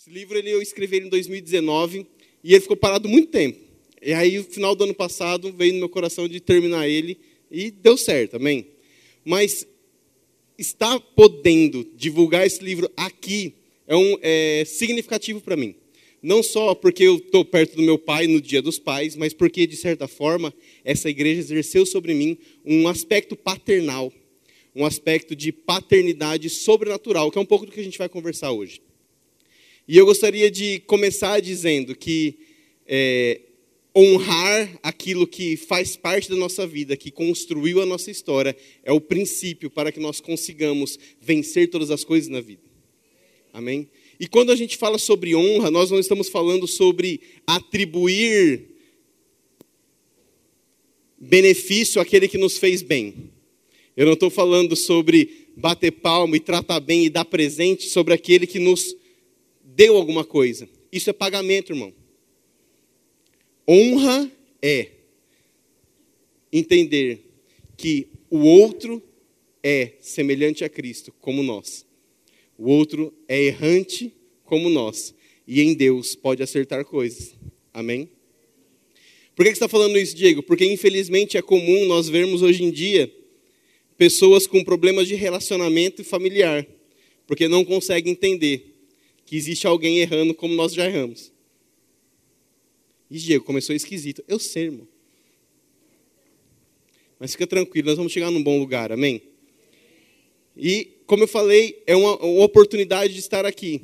Esse livro ele, eu escrevi ele em 2019 e ele ficou parado muito tempo. E aí, no final do ano passado, veio no meu coração de terminar ele e deu certo, amém? Mas estar podendo divulgar esse livro aqui é, um, é significativo para mim. Não só porque eu estou perto do meu pai no Dia dos Pais, mas porque, de certa forma, essa igreja exerceu sobre mim um aspecto paternal, um aspecto de paternidade sobrenatural, que é um pouco do que a gente vai conversar hoje. E eu gostaria de começar dizendo que é, honrar aquilo que faz parte da nossa vida, que construiu a nossa história, é o princípio para que nós consigamos vencer todas as coisas na vida. Amém? E quando a gente fala sobre honra, nós não estamos falando sobre atribuir benefício àquele que nos fez bem. Eu não estou falando sobre bater palmo e tratar bem e dar presente sobre aquele que nos deu alguma coisa. Isso é pagamento, irmão. Honra é entender que o outro é semelhante a Cristo, como nós. O outro é errante como nós. E em Deus pode acertar coisas. Amém? Por que você está falando isso, Diego? Porque infelizmente é comum nós vermos hoje em dia pessoas com problemas de relacionamento familiar, porque não conseguem entender que existe alguém errando como nós já erramos. E Diego começou esquisito. Eu sei, irmão. Mas fica tranquilo, nós vamos chegar num bom lugar, amém? E como eu falei, é uma, uma oportunidade de estar aqui,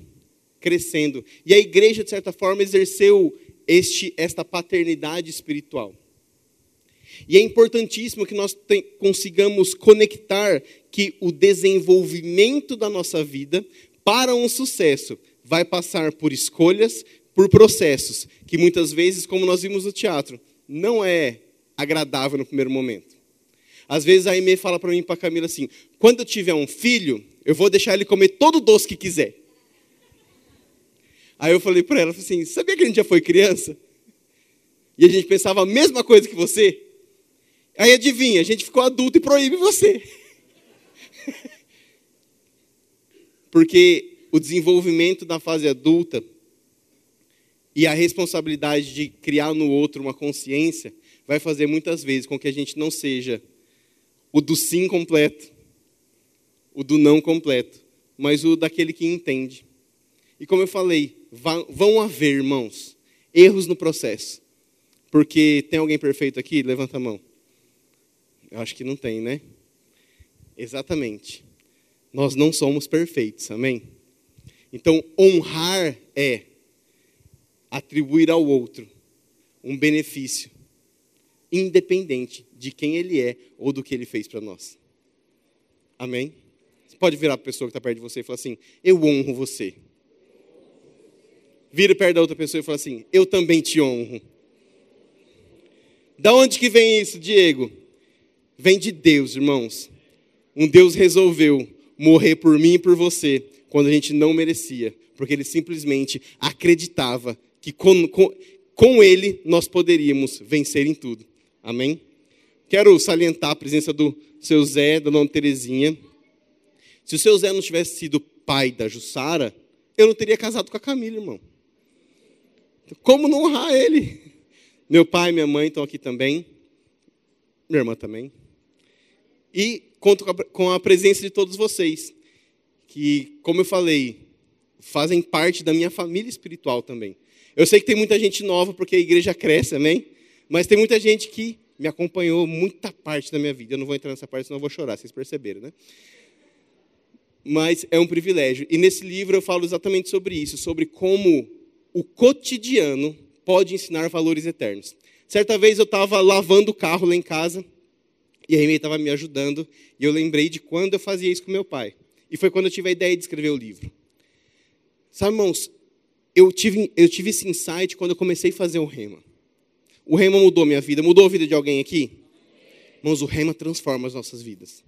crescendo. E a igreja, de certa forma, exerceu este, esta paternidade espiritual. E é importantíssimo que nós tem, consigamos conectar que o desenvolvimento da nossa vida para um sucesso vai passar por escolhas, por processos, que muitas vezes, como nós vimos no teatro, não é agradável no primeiro momento. Às vezes a Aimee fala para mim e para a Camila assim: quando eu tiver um filho, eu vou deixar ele comer todo o doce que quiser. Aí eu falei para ela assim: sabia que a gente já foi criança? E a gente pensava a mesma coisa que você? Aí adivinha, a gente ficou adulto e proíbe você. Porque o desenvolvimento da fase adulta e a responsabilidade de criar no outro uma consciência vai fazer muitas vezes com que a gente não seja o do sim completo, o do não completo, mas o daquele que entende. E como eu falei, vão haver, irmãos, erros no processo. Porque tem alguém perfeito aqui? Levanta a mão. Eu acho que não tem, né? Exatamente. Nós não somos perfeitos, amém? Então, honrar é atribuir ao outro um benefício independente de quem ele é ou do que ele fez para nós. Amém? Você pode virar para a pessoa que está perto de você e falar assim: Eu honro você. Vira perto da outra pessoa e fala assim: Eu também te honro. Da onde que vem isso, Diego? Vem de Deus, irmãos. Um Deus resolveu morrer por mim e por você quando a gente não merecia, porque ele simplesmente acreditava que com, com, com ele nós poderíamos vencer em tudo. Amém? Quero salientar a presença do seu Zé, da dona Terezinha. Se o seu Zé não tivesse sido pai da Jussara, eu não teria casado com a Camila, irmão. Como não honrar ele? Meu pai e minha mãe estão aqui também. Minha irmã também. E conto com a presença de todos vocês, que, como eu falei, fazem parte da minha família espiritual também. Eu sei que tem muita gente nova porque a igreja cresce, amém? Mas tem muita gente que me acompanhou muita parte da minha vida. Eu não vou entrar nessa parte, senão eu vou chorar, vocês perceberam, né? Mas é um privilégio. E nesse livro eu falo exatamente sobre isso, sobre como o cotidiano pode ensinar valores eternos. Certa vez eu estava lavando o carro lá em casa, e a Amy estava me ajudando, e eu lembrei de quando eu fazia isso com meu pai. E foi quando eu tive a ideia de escrever o livro. Sabe, irmãos, eu tive, eu tive esse insight quando eu comecei a fazer o rema. O rema mudou minha vida. Mudou a vida de alguém aqui? Irmãos, o rema transforma as nossas vidas.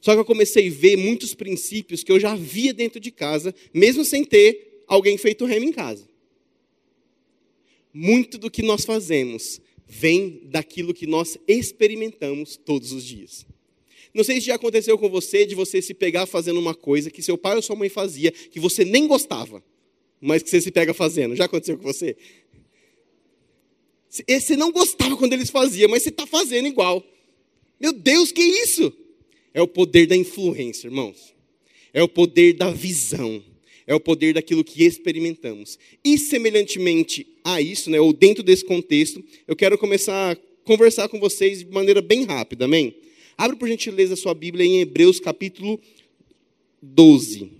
Só que eu comecei a ver muitos princípios que eu já via dentro de casa, mesmo sem ter alguém feito rema em casa. Muito do que nós fazemos vem daquilo que nós experimentamos todos os dias. Não sei se já aconteceu com você de você se pegar fazendo uma coisa que seu pai ou sua mãe fazia, que você nem gostava, mas que você se pega fazendo. Já aconteceu com você? Você não gostava quando eles faziam, mas você está fazendo igual. Meu Deus, que isso? É o poder da influência, irmãos. É o poder da visão. É o poder daquilo que experimentamos. E semelhantemente a isso, né, ou dentro desse contexto, eu quero começar a conversar com vocês de maneira bem rápida, amém? Abre por gentileza a sua Bíblia em Hebreus capítulo 12.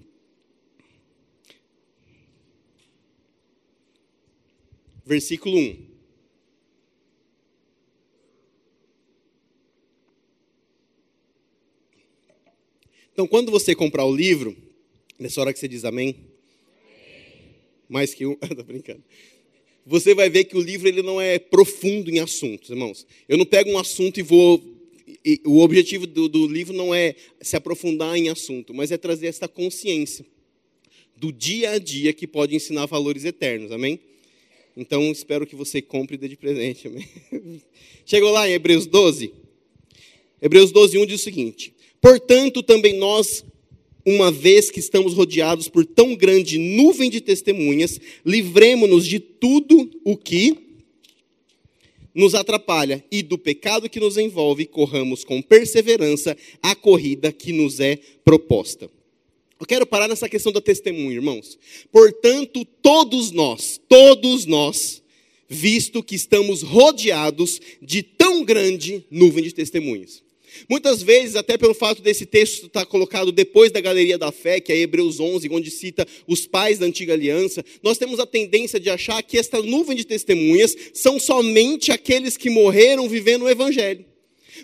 Versículo 1. Então, quando você comprar o livro, nessa hora que você diz amém, mais que um, tô brincando. Você vai ver que o livro ele não é profundo em assuntos, irmãos. Eu não pego um assunto e vou. O objetivo do, do livro não é se aprofundar em assunto, mas é trazer essa consciência do dia a dia que pode ensinar valores eternos, amém? Então espero que você compre e dê de presente, amém? Chegou lá em Hebreus 12? Hebreus 12, 1 diz o seguinte: Portanto, também nós, uma vez que estamos rodeados por tão grande nuvem de testemunhas, livremos-nos de tudo o que nos atrapalha e do pecado que nos envolve, corramos com perseverança a corrida que nos é proposta. Eu quero parar nessa questão da testemunha, irmãos. Portanto, todos nós, todos nós, visto que estamos rodeados de tão grande nuvem de testemunhas. Muitas vezes, até pelo fato desse texto estar colocado depois da galeria da fé, que é Hebreus 11, onde cita os pais da antiga aliança, nós temos a tendência de achar que esta nuvem de testemunhas são somente aqueles que morreram vivendo o evangelho.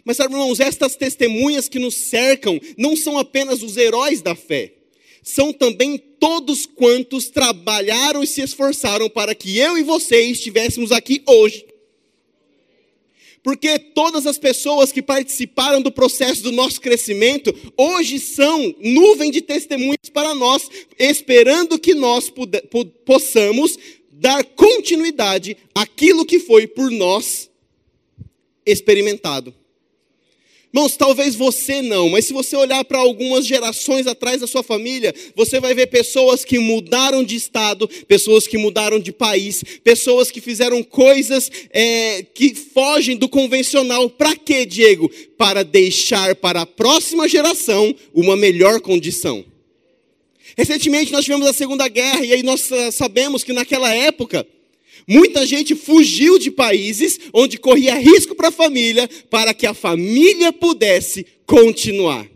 Mas, irmãos, estas testemunhas que nos cercam não são apenas os heróis da fé, são também todos quantos trabalharam e se esforçaram para que eu e você estivéssemos aqui hoje. Porque todas as pessoas que participaram do processo do nosso crescimento, hoje são nuvem de testemunhas para nós, esperando que nós possamos dar continuidade àquilo que foi por nós experimentado. Irmãos, talvez você não, mas se você olhar para algumas gerações atrás da sua família, você vai ver pessoas que mudaram de estado, pessoas que mudaram de país, pessoas que fizeram coisas é, que fogem do convencional. Para quê, Diego? Para deixar para a próxima geração uma melhor condição. Recentemente nós tivemos a Segunda Guerra e aí nós sabemos que naquela época Muita gente fugiu de países onde corria risco para a família, para que a família pudesse continuar.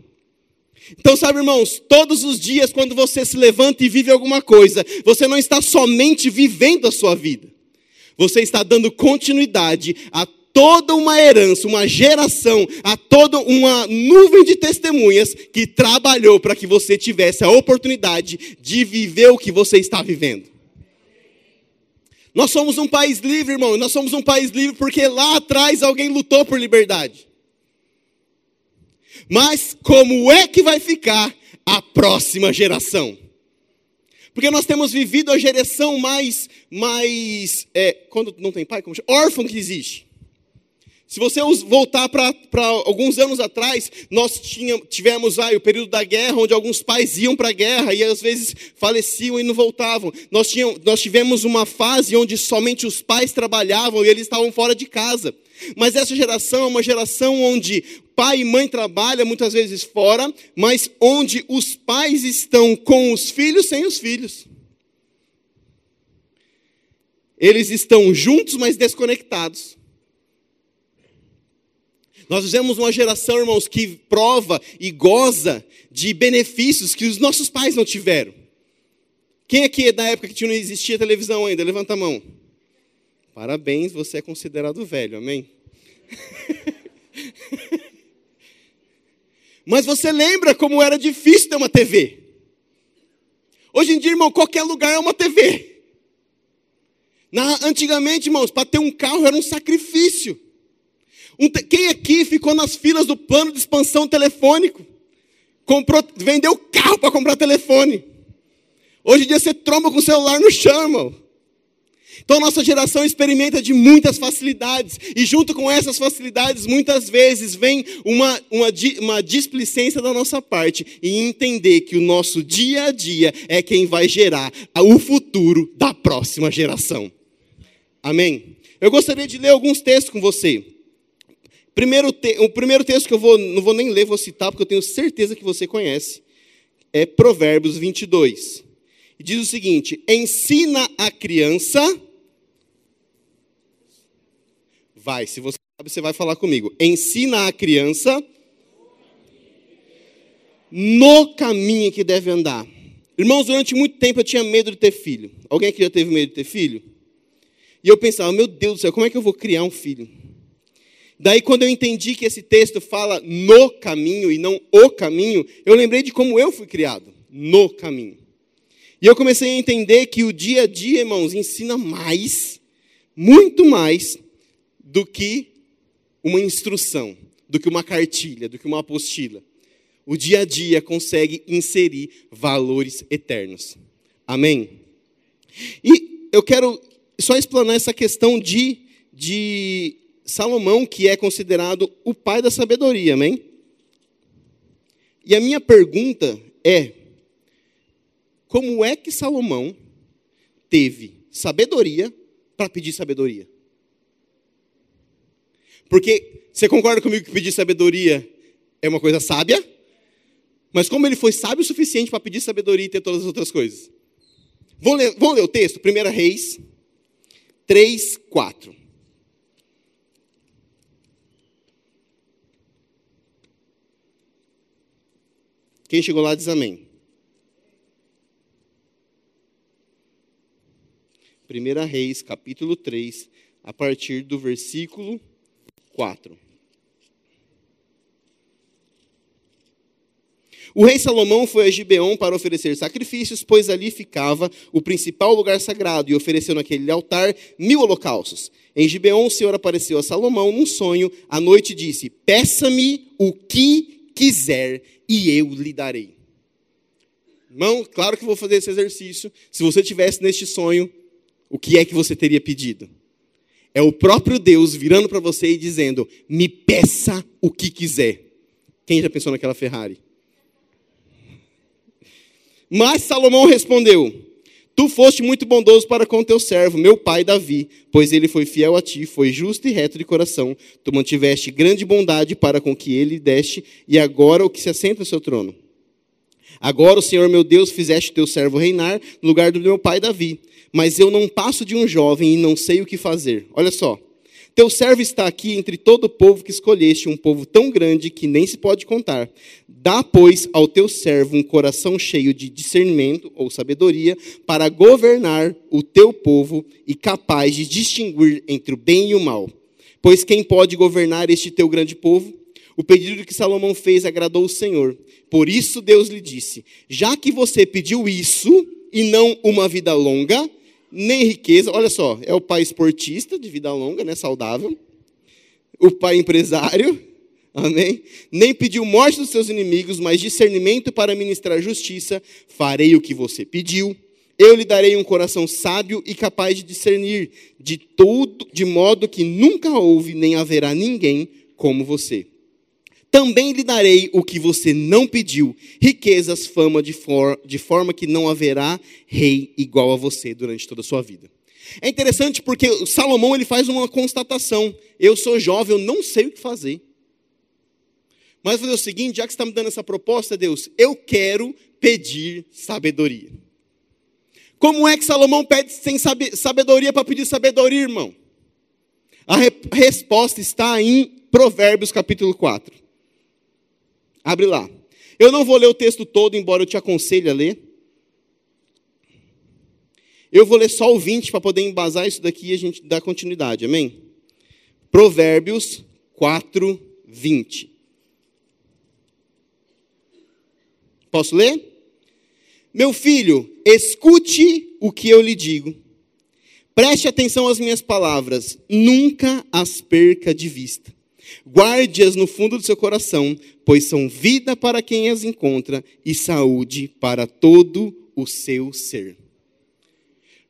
Então, sabe, irmãos, todos os dias, quando você se levanta e vive alguma coisa, você não está somente vivendo a sua vida, você está dando continuidade a toda uma herança, uma geração, a toda uma nuvem de testemunhas que trabalhou para que você tivesse a oportunidade de viver o que você está vivendo. Nós somos um país livre, irmão. Nós somos um país livre porque lá atrás alguém lutou por liberdade. Mas como é que vai ficar a próxima geração? Porque nós temos vivido a geração mais, mais é, quando não tem pai, como chama? órfão que existe. Se você voltar para alguns anos atrás, nós tínhamos, tivemos aí o período da guerra, onde alguns pais iam para a guerra e às vezes faleciam e não voltavam. Nós, nós tivemos uma fase onde somente os pais trabalhavam e eles estavam fora de casa. Mas essa geração é uma geração onde pai e mãe trabalham muitas vezes fora, mas onde os pais estão com os filhos sem os filhos. Eles estão juntos, mas desconectados. Nós vivemos uma geração, irmãos, que prova e goza de benefícios que os nossos pais não tiveram. Quem aqui é da época que não existia televisão ainda? Levanta a mão. Parabéns, você é considerado velho, amém? Mas você lembra como era difícil ter uma TV? Hoje em dia, irmão, qualquer lugar é uma TV. Na, antigamente, irmãos, para ter um carro era um sacrifício. Quem aqui ficou nas filas do plano de expansão telefônico? Comprou, vendeu carro para comprar telefone. Hoje em dia você tromba com o celular no chão, irmão. Então, nossa geração experimenta de muitas facilidades, e junto com essas facilidades, muitas vezes vem uma, uma, uma displicência da nossa parte em entender que o nosso dia a dia é quem vai gerar o futuro da próxima geração. Amém? Eu gostaria de ler alguns textos com você. Primeiro te, o primeiro texto que eu vou, não vou nem ler, vou citar, porque eu tenho certeza que você conhece, é Provérbios 22. E diz o seguinte: ensina a criança Vai, se você sabe, você vai falar comigo. Ensina a criança no caminho que deve andar. Irmãos, durante muito tempo eu tinha medo de ter filho. Alguém aqui já teve medo de ter filho? E eu pensava, meu Deus do céu, como é que eu vou criar um filho? Daí, quando eu entendi que esse texto fala no caminho e não o caminho, eu lembrei de como eu fui criado, no caminho. E eu comecei a entender que o dia a dia, irmãos, ensina mais, muito mais, do que uma instrução, do que uma cartilha, do que uma apostila. O dia a dia consegue inserir valores eternos. Amém? E eu quero só explanar essa questão de, de Salomão, que é considerado o pai da sabedoria, amém? E a minha pergunta é: como é que Salomão teve sabedoria para pedir sabedoria? Porque você concorda comigo que pedir sabedoria é uma coisa sábia? Mas como ele foi sábio o suficiente para pedir sabedoria e ter todas as outras coisas? Vamos ler, ler o texto? 1 Reis 3, 4. Quem chegou lá diz amém. 1 Reis, capítulo 3, a partir do versículo 4. O rei Salomão foi a Gibeon para oferecer sacrifícios, pois ali ficava o principal lugar sagrado, e ofereceu naquele altar mil holocaustos. Em Gibeon, o Senhor apareceu a Salomão num sonho, à noite disse: Peça-me o que quiser, e eu lhe darei. Irmão, claro que vou fazer esse exercício. Se você tivesse neste sonho, o que é que você teria pedido? É o próprio Deus virando para você e dizendo: Me peça o que quiser. Quem já pensou naquela Ferrari? Mas Salomão respondeu: Tu foste muito bondoso para com teu servo, meu pai Davi, pois ele foi fiel a ti, foi justo e reto de coração. Tu mantiveste grande bondade para com que ele deste, e agora o que se assenta no seu trono. Agora, o Senhor meu Deus, fizeste teu servo reinar no lugar do meu pai Davi mas eu não passo de um jovem e não sei o que fazer. Olha só. Teu servo está aqui entre todo o povo que escolheste, um povo tão grande que nem se pode contar. Dá, pois, ao teu servo um coração cheio de discernimento ou sabedoria para governar o teu povo e capaz de distinguir entre o bem e o mal. Pois quem pode governar este teu grande povo? O pedido que Salomão fez agradou o Senhor. Por isso Deus lhe disse: Já que você pediu isso e não uma vida longa, nem riqueza. Olha só, é o pai esportista, de vida longa, né, saudável. O pai empresário, amém? Nem pediu morte dos seus inimigos, mas discernimento para ministrar justiça. Farei o que você pediu. Eu lhe darei um coração sábio e capaz de discernir de tudo, de modo que nunca houve nem haverá ninguém como você. Também lhe darei o que você não pediu, riquezas, fama, de, for, de forma que não haverá rei igual a você durante toda a sua vida. É interessante porque Salomão ele faz uma constatação: eu sou jovem, eu não sei o que fazer. Mas vou fazer o seguinte, já que você está me dando essa proposta, Deus, eu quero pedir sabedoria. Como é que Salomão pede sem sabedoria para pedir sabedoria, irmão? A re resposta está em Provérbios capítulo 4. Abre lá. Eu não vou ler o texto todo, embora eu te aconselhe a ler. Eu vou ler só o 20 para poder embasar isso daqui e a gente dar continuidade, amém? Provérbios 4, 20. Posso ler? Meu filho, escute o que eu lhe digo. Preste atenção às minhas palavras, nunca as perca de vista. Guarde-as no fundo do seu coração, pois são vida para quem as encontra e saúde para todo o seu ser.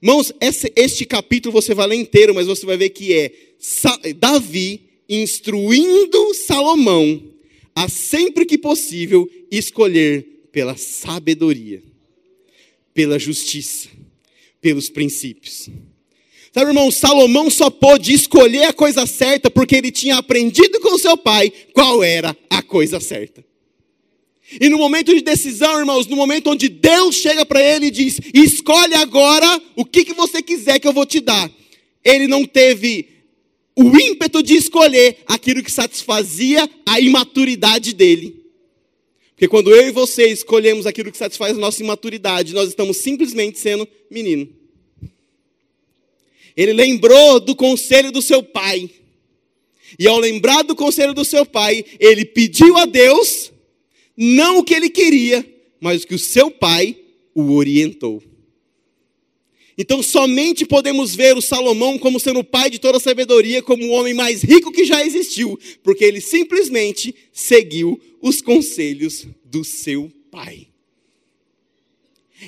Irmãos, este capítulo você vai ler inteiro, mas você vai ver que é Davi instruindo Salomão a sempre que possível escolher pela sabedoria, pela justiça, pelos princípios. Sabe, irmão, Salomão só pôde escolher a coisa certa porque ele tinha aprendido com seu pai qual era a coisa certa. E no momento de decisão, irmãos, no momento onde Deus chega para ele e diz: escolhe agora o que, que você quiser que eu vou te dar. Ele não teve o ímpeto de escolher aquilo que satisfazia a imaturidade dele. Porque quando eu e você escolhemos aquilo que satisfaz a nossa imaturidade, nós estamos simplesmente sendo menino. Ele lembrou do conselho do seu pai. E ao lembrar do conselho do seu pai, ele pediu a Deus não o que ele queria, mas o que o seu pai o orientou. Então, somente podemos ver o Salomão como sendo o pai de toda a sabedoria, como o homem mais rico que já existiu, porque ele simplesmente seguiu os conselhos do seu pai.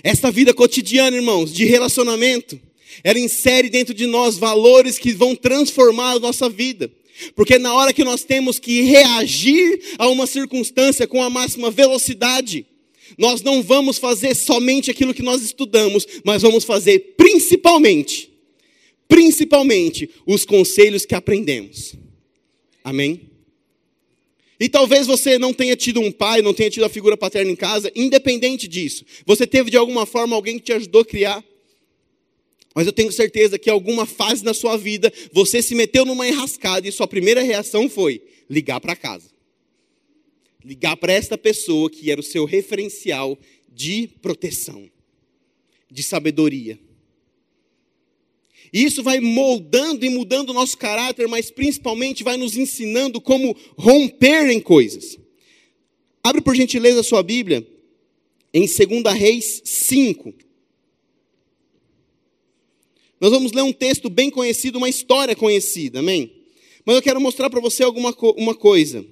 Esta vida cotidiana, irmãos, de relacionamento, ela insere dentro de nós valores que vão transformar a nossa vida. Porque na hora que nós temos que reagir a uma circunstância com a máxima velocidade, nós não vamos fazer somente aquilo que nós estudamos, mas vamos fazer principalmente, principalmente os conselhos que aprendemos. Amém? E talvez você não tenha tido um pai, não tenha tido a figura paterna em casa, independente disso. Você teve de alguma forma alguém que te ajudou a criar. Mas eu tenho certeza que alguma fase na sua vida você se meteu numa enrascada e sua primeira reação foi ligar para casa. Ligar para esta pessoa que era o seu referencial de proteção, de sabedoria. E isso vai moldando e mudando o nosso caráter, mas principalmente vai nos ensinando como romper em coisas. Abre por gentileza a sua Bíblia em 2 Reis 5. Nós vamos ler um texto bem conhecido, uma história conhecida, amém? Mas eu quero mostrar para você alguma uma coisa.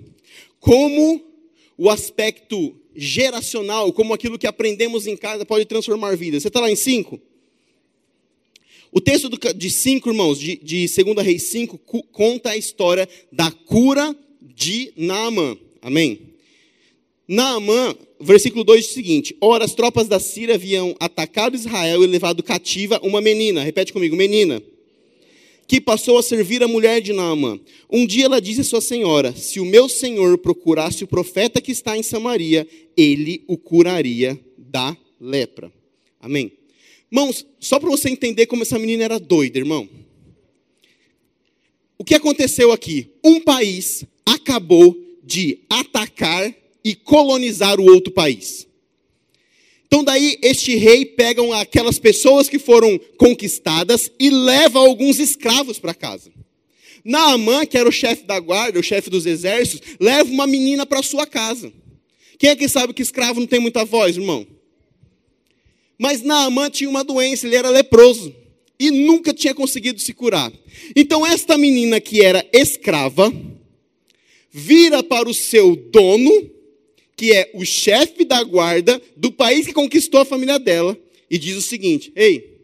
Como o aspecto geracional, como aquilo que aprendemos em casa pode transformar vidas. Você está lá em 5? O texto de 5, irmãos, de, de 2 Reis 5, conta a história da cura de Naamã. Amém? Naamã, versículo 2 diz o seguinte: Ora, as tropas da Síria haviam atacado Israel e levado cativa uma menina. Repete comigo, menina. Que passou a servir a mulher de Naamã. Um dia ela disse à sua senhora: Se o meu senhor procurasse o profeta que está em Samaria, ele o curaria da lepra. Amém. Irmãos, só para você entender como essa menina era doida, irmão. O que aconteceu aqui? Um país acabou de atacar e colonizar o outro país. Então daí este rei pega aquelas pessoas que foram conquistadas e leva alguns escravos para casa. Naamã, que era o chefe da guarda, o chefe dos exércitos, leva uma menina para sua casa. Quem é que sabe que escravo não tem muita voz, irmão? Mas Naamã tinha uma doença, ele era leproso e nunca tinha conseguido se curar. Então esta menina que era escrava vira para o seu dono que é o chefe da guarda do país que conquistou a família dela, e diz o seguinte: Ei,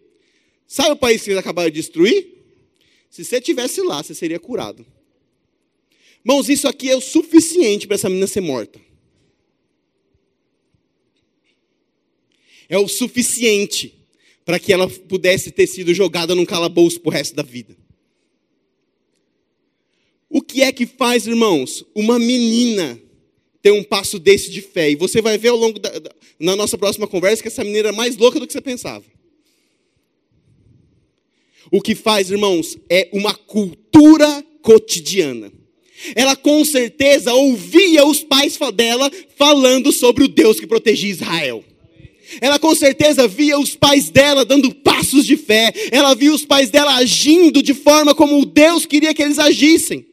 sabe o país que eles acabaram de destruir? Se você estivesse lá, você seria curado. Irmãos, isso aqui é o suficiente para essa menina ser morta. É o suficiente para que ela pudesse ter sido jogada num calabouço para o resto da vida. O que é que faz, irmãos, uma menina ter um passo desse de fé. E você vai ver ao longo da, da, na nossa próxima conversa que essa menina é mais louca do que você pensava. O que faz, irmãos, é uma cultura cotidiana. Ela com certeza ouvia os pais dela falando sobre o Deus que protegia Israel. Ela com certeza via os pais dela dando passos de fé. Ela via os pais dela agindo de forma como o Deus queria que eles agissem.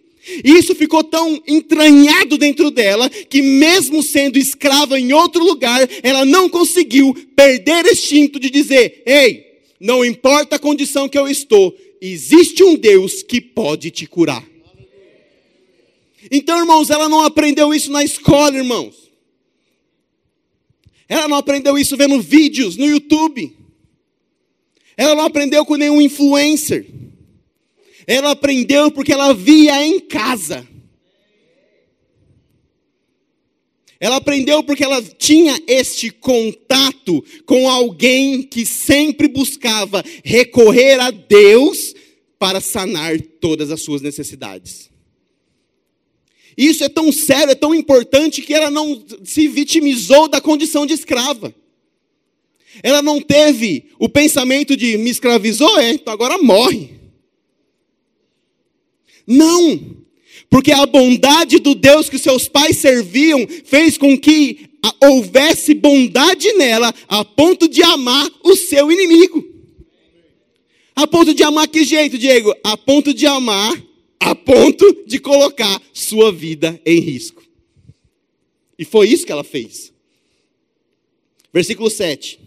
E isso ficou tão entranhado dentro dela que, mesmo sendo escrava em outro lugar, ela não conseguiu perder o instinto de dizer: Ei, não importa a condição que eu estou, existe um Deus que pode te curar. Então, irmãos, ela não aprendeu isso na escola, irmãos. Ela não aprendeu isso vendo vídeos no YouTube. Ela não aprendeu com nenhum influencer. Ela aprendeu porque ela via em casa. Ela aprendeu porque ela tinha este contato com alguém que sempre buscava recorrer a Deus para sanar todas as suas necessidades. Isso é tão sério, é tão importante que ela não se vitimizou da condição de escrava. Ela não teve o pensamento de me escravizou, é, então agora morre. Não, porque a bondade do Deus que seus pais serviam fez com que houvesse bondade nela a ponto de amar o seu inimigo. A ponto de amar que jeito, Diego? A ponto de amar, a ponto de colocar sua vida em risco. E foi isso que ela fez. Versículo 7.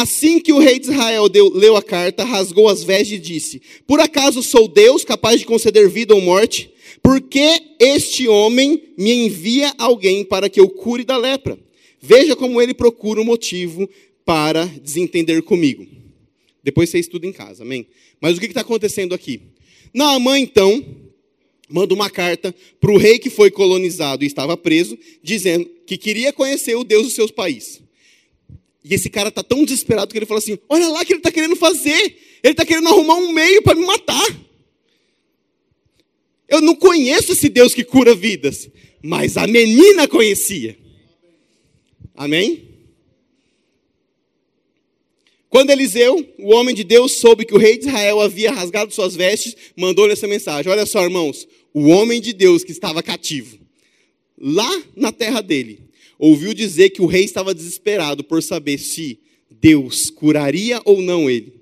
Assim que o rei de Israel deu, leu a carta, rasgou as vestes e disse: Por acaso sou Deus capaz de conceder vida ou morte? Por que este homem me envia alguém para que eu cure da lepra? Veja como ele procura um motivo para desentender comigo. Depois você estuda em casa, amém? Mas o que está acontecendo aqui? Naamã, então, manda uma carta para o rei que foi colonizado e estava preso, dizendo que queria conhecer o Deus do seu país. E esse cara está tão desesperado que ele fala assim: Olha lá o que ele está querendo fazer. Ele está querendo arrumar um meio para me matar. Eu não conheço esse Deus que cura vidas, mas a menina conhecia. Amém? Quando Eliseu, o homem de Deus, soube que o rei de Israel havia rasgado suas vestes, mandou-lhe essa mensagem: Olha só, irmãos, o homem de Deus que estava cativo, lá na terra dele, ouviu dizer que o rei estava desesperado por saber se Deus curaria ou não ele.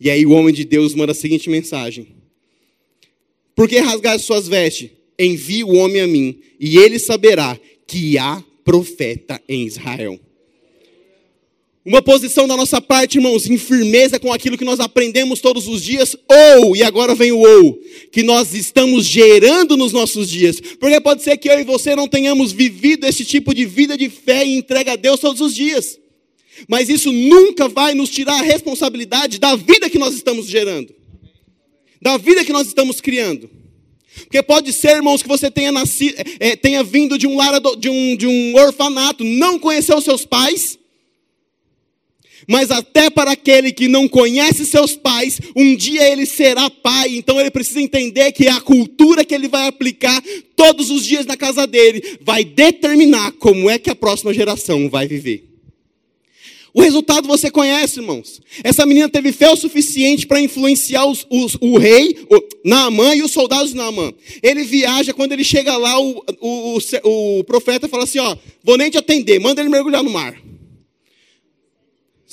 E aí o homem de Deus manda a seguinte mensagem: Por que rasgar suas vestes? Envie o homem a mim, e ele saberá que há profeta em Israel. Uma posição da nossa parte, irmãos, em firmeza com aquilo que nós aprendemos todos os dias, ou, e agora vem o ou, que nós estamos gerando nos nossos dias. Porque pode ser que eu e você não tenhamos vivido esse tipo de vida de fé e entrega a Deus todos os dias. Mas isso nunca vai nos tirar a responsabilidade da vida que nós estamos gerando, da vida que nós estamos criando. Porque pode ser, irmãos, que você tenha, nascido, é, tenha vindo de um, lar, de, um, de um orfanato, não conheceu seus pais mas até para aquele que não conhece seus pais, um dia ele será pai, então ele precisa entender que a cultura que ele vai aplicar todos os dias na casa dele vai determinar como é que a próxima geração vai viver. O resultado você conhece, irmãos. Essa menina teve fé o suficiente para influenciar os, os, o rei, o, Naamã e os soldados de Naamã. Ele viaja, quando ele chega lá, o, o, o profeta fala assim: Ó, vou nem te atender, manda ele mergulhar no mar.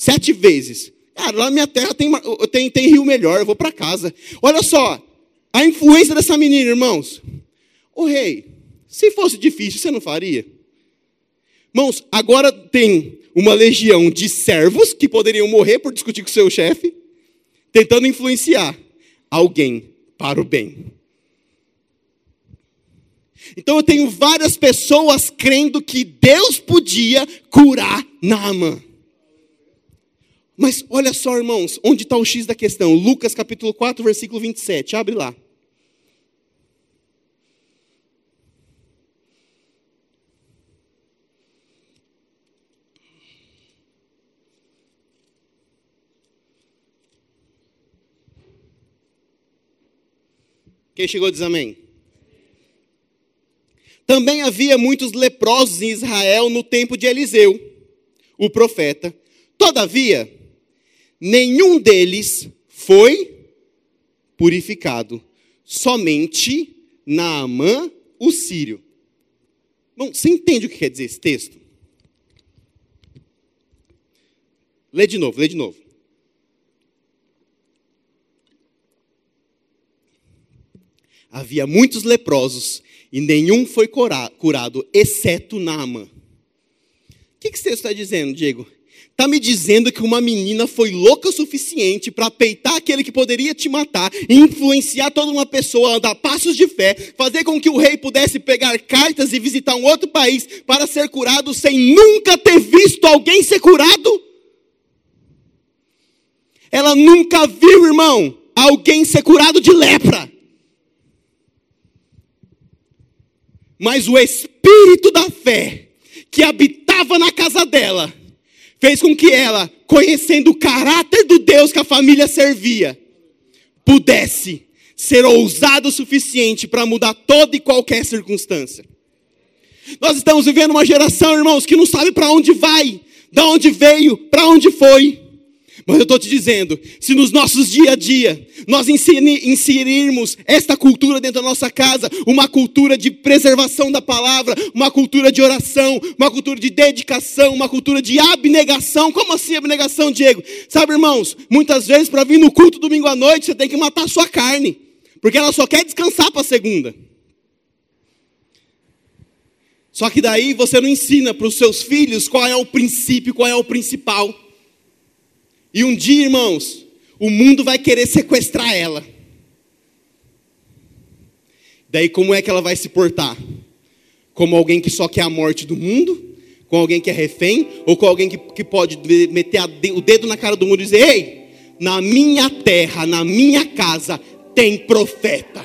Sete vezes. Cara, lá na minha terra tem, tem, tem rio melhor, eu vou para casa. Olha só, a influência dessa menina, irmãos. O rei, se fosse difícil, você não faria? Irmãos, agora tem uma legião de servos que poderiam morrer por discutir com seu chefe, tentando influenciar alguém para o bem. Então eu tenho várias pessoas crendo que Deus podia curar Naamã. Mas olha só, irmãos, onde está o X da questão? Lucas capítulo 4, versículo 27. Abre lá. Quem chegou diz amém. Também havia muitos leprosos em Israel no tempo de Eliseu, o profeta. Todavia, nenhum deles foi purificado, somente Naamã, o sírio. Bom, você entende o que quer dizer esse texto? Lê de novo, lê de novo. Havia muitos leprosos e nenhum foi curado, exceto Naamã. O que, que esse texto está dizendo, Diego? Está me dizendo que uma menina foi louca o suficiente para peitar aquele que poderia te matar, influenciar toda uma pessoa a dar passos de fé, fazer com que o rei pudesse pegar cartas e visitar um outro país para ser curado sem nunca ter visto alguém ser curado? Ela nunca viu, irmão, alguém ser curado de lepra. Mas o espírito da fé que habitava na casa dela fez com que ela, conhecendo o caráter do Deus que a família servia, pudesse ser ousado o suficiente para mudar toda e qualquer circunstância. Nós estamos vivendo uma geração, irmãos, que não sabe para onde vai, da onde veio, para onde foi. Mas eu estou te dizendo, se nos nossos dia a dia nós inserirmos esta cultura dentro da nossa casa, uma cultura de preservação da palavra, uma cultura de oração, uma cultura de dedicação, uma cultura de abnegação. Como assim abnegação, Diego? Sabe, irmãos, muitas vezes para vir no culto domingo à noite você tem que matar a sua carne, porque ela só quer descansar para segunda. Só que daí você não ensina para os seus filhos qual é o princípio, qual é o principal. E um dia, irmãos, o mundo vai querer sequestrar ela. Daí, como é que ela vai se portar? Como alguém que só quer a morte do mundo? Com alguém que é refém? Ou com alguém que, que pode meter o dedo na cara do mundo e dizer: Ei, na minha terra, na minha casa, tem profeta.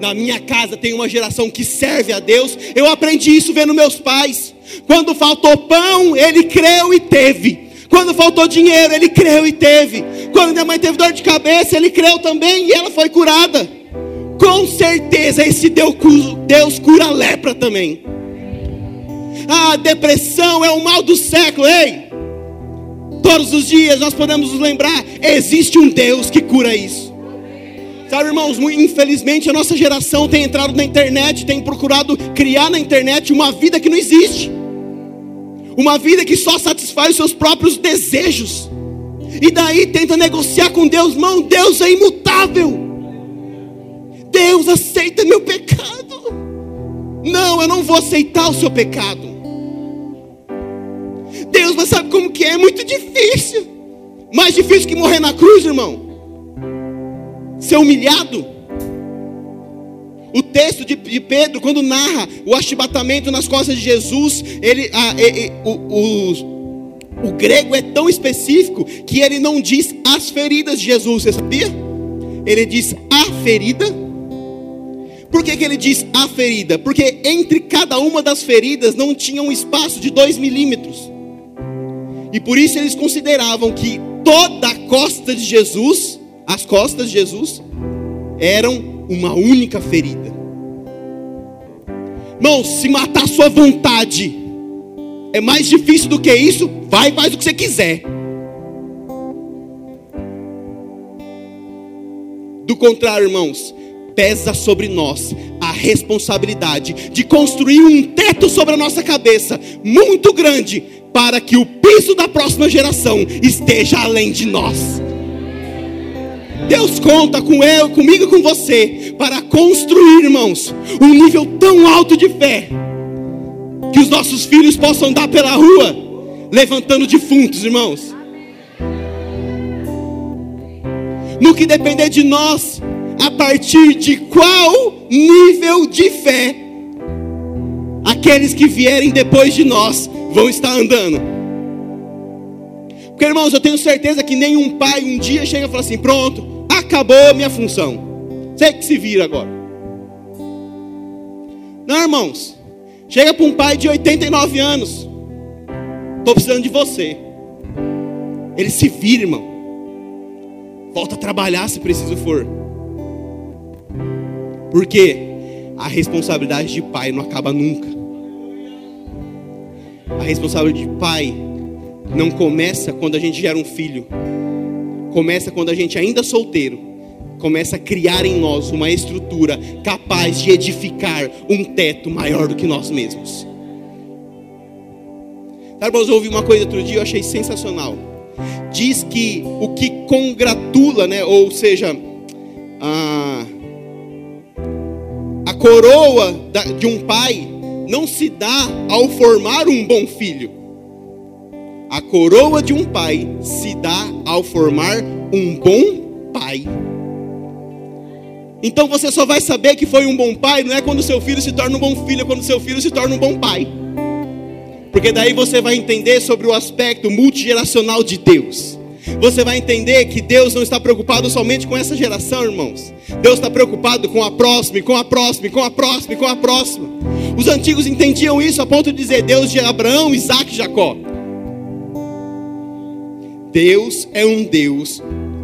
Na minha casa tem uma geração que serve a Deus. Eu aprendi isso vendo meus pais. Quando faltou pão, ele creu e teve. Quando faltou dinheiro, ele creu e teve. Quando minha mãe teve dor de cabeça, ele creu também e ela foi curada. Com certeza esse Deus cura lepra também. A depressão é o mal do século, ei. Todos os dias nós podemos nos lembrar, existe um Deus que cura isso. Sabe, irmãos, infelizmente a nossa geração tem entrado na internet, tem procurado criar na internet uma vida que não existe. Uma vida que só satisfaz os seus próprios desejos. E daí tenta negociar com Deus, irmão, Deus é imutável. Deus aceita meu pecado. Não, eu não vou aceitar o seu pecado. Deus, mas sabe como que é? É muito difícil. Mais difícil que morrer na cruz, irmão ser humilhado. O texto de, Pedro, quando narra o achibatamento nas costas de Jesus, ele, a, o, o, o grego é tão específico que ele não diz as feridas de Jesus, você sabia? Ele diz a ferida. Por que, que ele diz a ferida? Porque entre cada uma das feridas não tinha um espaço de dois milímetros. E por isso eles consideravam que toda a costa de Jesus as costas de Jesus eram uma única ferida. Irmão, se matar sua vontade é mais difícil do que isso, vai e faz o que você quiser. Do contrário, irmãos, pesa sobre nós a responsabilidade de construir um teto sobre a nossa cabeça muito grande para que o piso da próxima geração esteja além de nós. Deus conta com eu, comigo e com você para construir, irmãos, um nível tão alto de fé que os nossos filhos possam dar pela rua levantando defuntos, irmãos. No que depender de nós, a partir de qual nível de fé aqueles que vierem depois de nós vão estar andando. Porque, irmãos, eu tenho certeza que nenhum pai um dia chega e fala assim: pronto, acabou a minha função. Você que se vira agora. Não, irmãos. Chega para um pai de 89 anos. Estou precisando de você. Ele se vira, irmão. Volta a trabalhar se preciso for. Porque a responsabilidade de pai não acaba nunca. A responsabilidade de pai não começa quando a gente gera um filho. Começa quando a gente ainda é solteiro. Começa a criar em nós uma estrutura capaz de edificar um teto maior do que nós mesmos. Sabe, eu ouvi uma coisa outro dia, eu achei sensacional. Diz que o que congratula, né, ou seja, a, a coroa de um pai não se dá ao formar um bom filho a coroa de um pai se dá ao formar um bom pai. Então você só vai saber que foi um bom pai, não é quando seu filho se torna um bom filho, é quando seu filho se torna um bom pai. Porque daí você vai entender sobre o aspecto multigeracional de Deus. Você vai entender que Deus não está preocupado somente com essa geração, irmãos. Deus está preocupado com a próxima, com a próxima, com a próxima, com a próxima. Os antigos entendiam isso a ponto de dizer Deus de Abraão, Isaac e Jacó. Deus é um Deus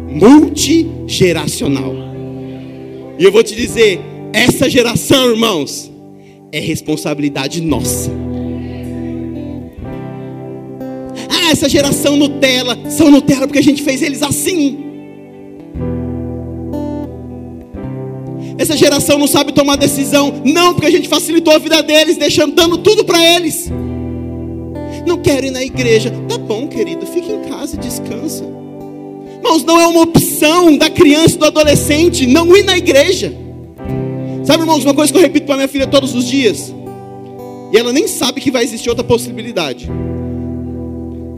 multigeracional. E eu vou te dizer, essa geração, irmãos, é responsabilidade nossa. Ah, essa geração Nutella, são Nutella porque a gente fez eles assim. Essa geração não sabe tomar decisão, não, porque a gente facilitou a vida deles, deixando dando tudo para eles. Não quero ir na igreja. Tá bom, querido, fique em casa e descansa. Irmãos, não é uma opção da criança e do adolescente não ir na igreja. Sabe, irmãos, uma coisa que eu repito para minha filha todos os dias, e ela nem sabe que vai existir outra possibilidade.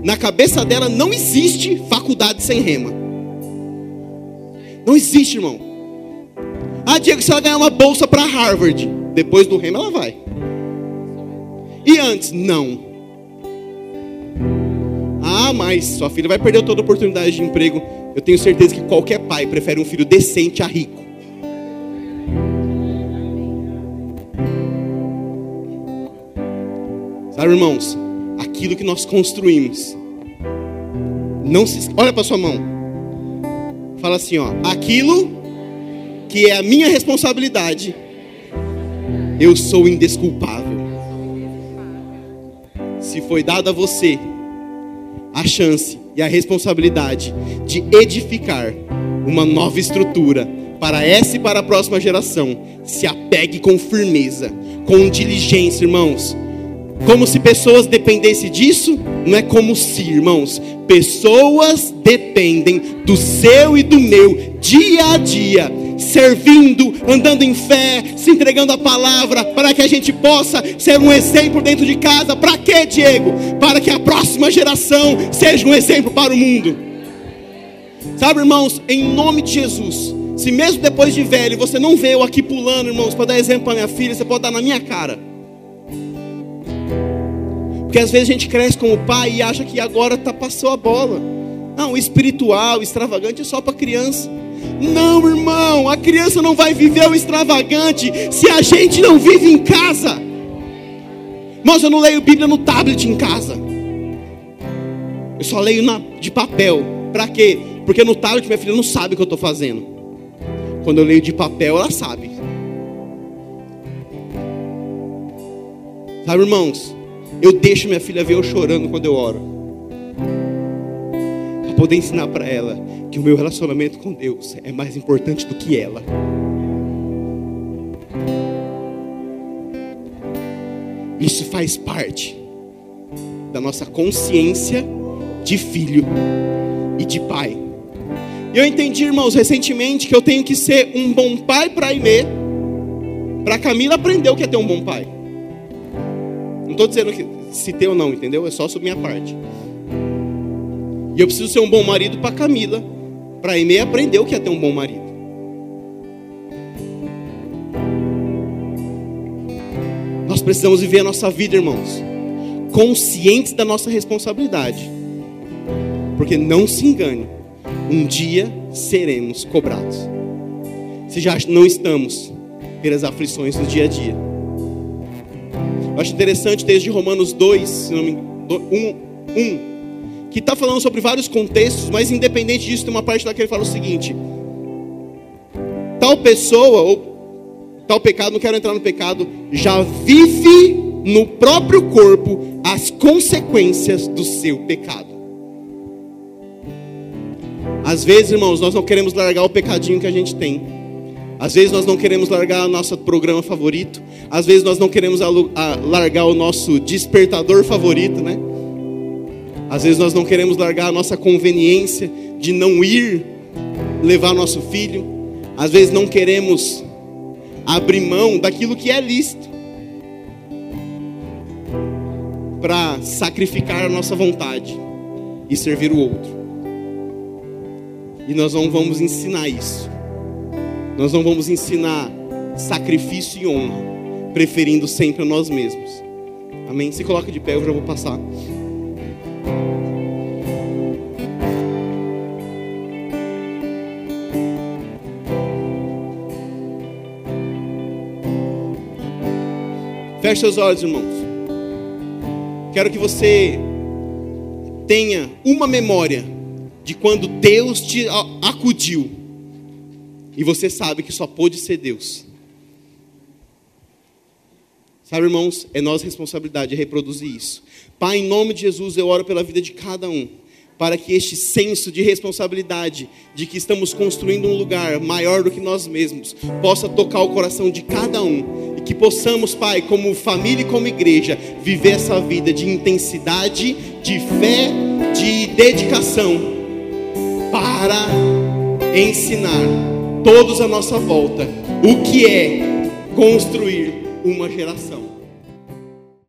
Na cabeça dela não existe faculdade sem rema. Não existe, irmão. Ah, Diego, se ela ganhar uma bolsa para Harvard, depois do rema ela vai. E antes, não. Ah, mas sua filha vai perder toda oportunidade de emprego. Eu tenho certeza que qualquer pai prefere um filho decente a rico. Sabe, irmãos, aquilo que nós construímos. Não se olha para sua mão. Fala assim, ó, aquilo que é a minha responsabilidade, eu sou indesculpável. Se foi dado a você a chance e a responsabilidade de edificar uma nova estrutura para essa e para a próxima geração, se apegue com firmeza, com diligência, irmãos como se pessoas dependessem disso, não é como se, irmãos. Pessoas dependem do seu e do meu dia a dia, servindo, andando em fé, se entregando a palavra, para que a gente possa ser um exemplo dentro de casa. Para quê, Diego? Para que a próxima geração seja um exemplo para o mundo. Sabe, irmãos, em nome de Jesus, se mesmo depois de velho você não vê eu aqui pulando, irmãos, para dar exemplo para minha filha, você pode dar na minha cara. Porque às vezes a gente cresce como pai e acha que agora tá, passou a bola. Não, espiritual, extravagante é só para criança. Não, irmão, a criança não vai viver o extravagante se a gente não vive em casa. Mas eu não leio Bíblia no tablet em casa. Eu só leio na, de papel. Para quê? Porque no tablet minha filha não sabe o que eu estou fazendo. Quando eu leio de papel, ela sabe. Sabe, irmãos? Eu deixo minha filha ver eu chorando quando eu oro. Para poder ensinar para ela que o meu relacionamento com Deus é mais importante do que ela. Isso faz parte da nossa consciência de filho e de pai. E eu entendi, irmãos, recentemente que eu tenho que ser um bom pai para Aimee, para Camila aprender o que é ter um bom pai. Não estou dizendo que se ter ou não, entendeu? É só sobre minha parte. E eu preciso ser um bom marido para Camila, para Aimee aprender o que é ter um bom marido. Nós precisamos viver a nossa vida, irmãos, conscientes da nossa responsabilidade. Porque não se engane, um dia seremos cobrados. Se já não estamos pelas aflições do dia a dia. Eu acho interessante texto de Romanos 2, 1, 1 que está falando sobre vários contextos, mas independente disso, tem uma parte lá que ele fala o seguinte: tal pessoa, ou tal pecado, não quero entrar no pecado, já vive no próprio corpo as consequências do seu pecado. Às vezes, irmãos, nós não queremos largar o pecadinho que a gente tem. Às vezes nós não queremos largar o nosso programa favorito. Às vezes nós não queremos largar o nosso despertador favorito, né? Às vezes nós não queremos largar a nossa conveniência de não ir levar nosso filho. Às vezes não queremos abrir mão daquilo que é lícito para sacrificar a nossa vontade e servir o outro. E nós não vamos ensinar isso. Nós não vamos ensinar sacrifício e honra, preferindo sempre a nós mesmos. Amém? Se coloca de pé, eu já vou passar. Feche seus olhos, irmãos. Quero que você tenha uma memória de quando Deus te acudiu e você sabe que só pôde ser Deus. Sabe, irmãos, é nossa responsabilidade reproduzir isso. Pai, em nome de Jesus, eu oro pela vida de cada um, para que este senso de responsabilidade, de que estamos construindo um lugar maior do que nós mesmos, possa tocar o coração de cada um e que possamos, Pai, como família e como igreja, viver essa vida de intensidade, de fé, de dedicação, para ensinar todos à nossa volta o que é construir uma geração.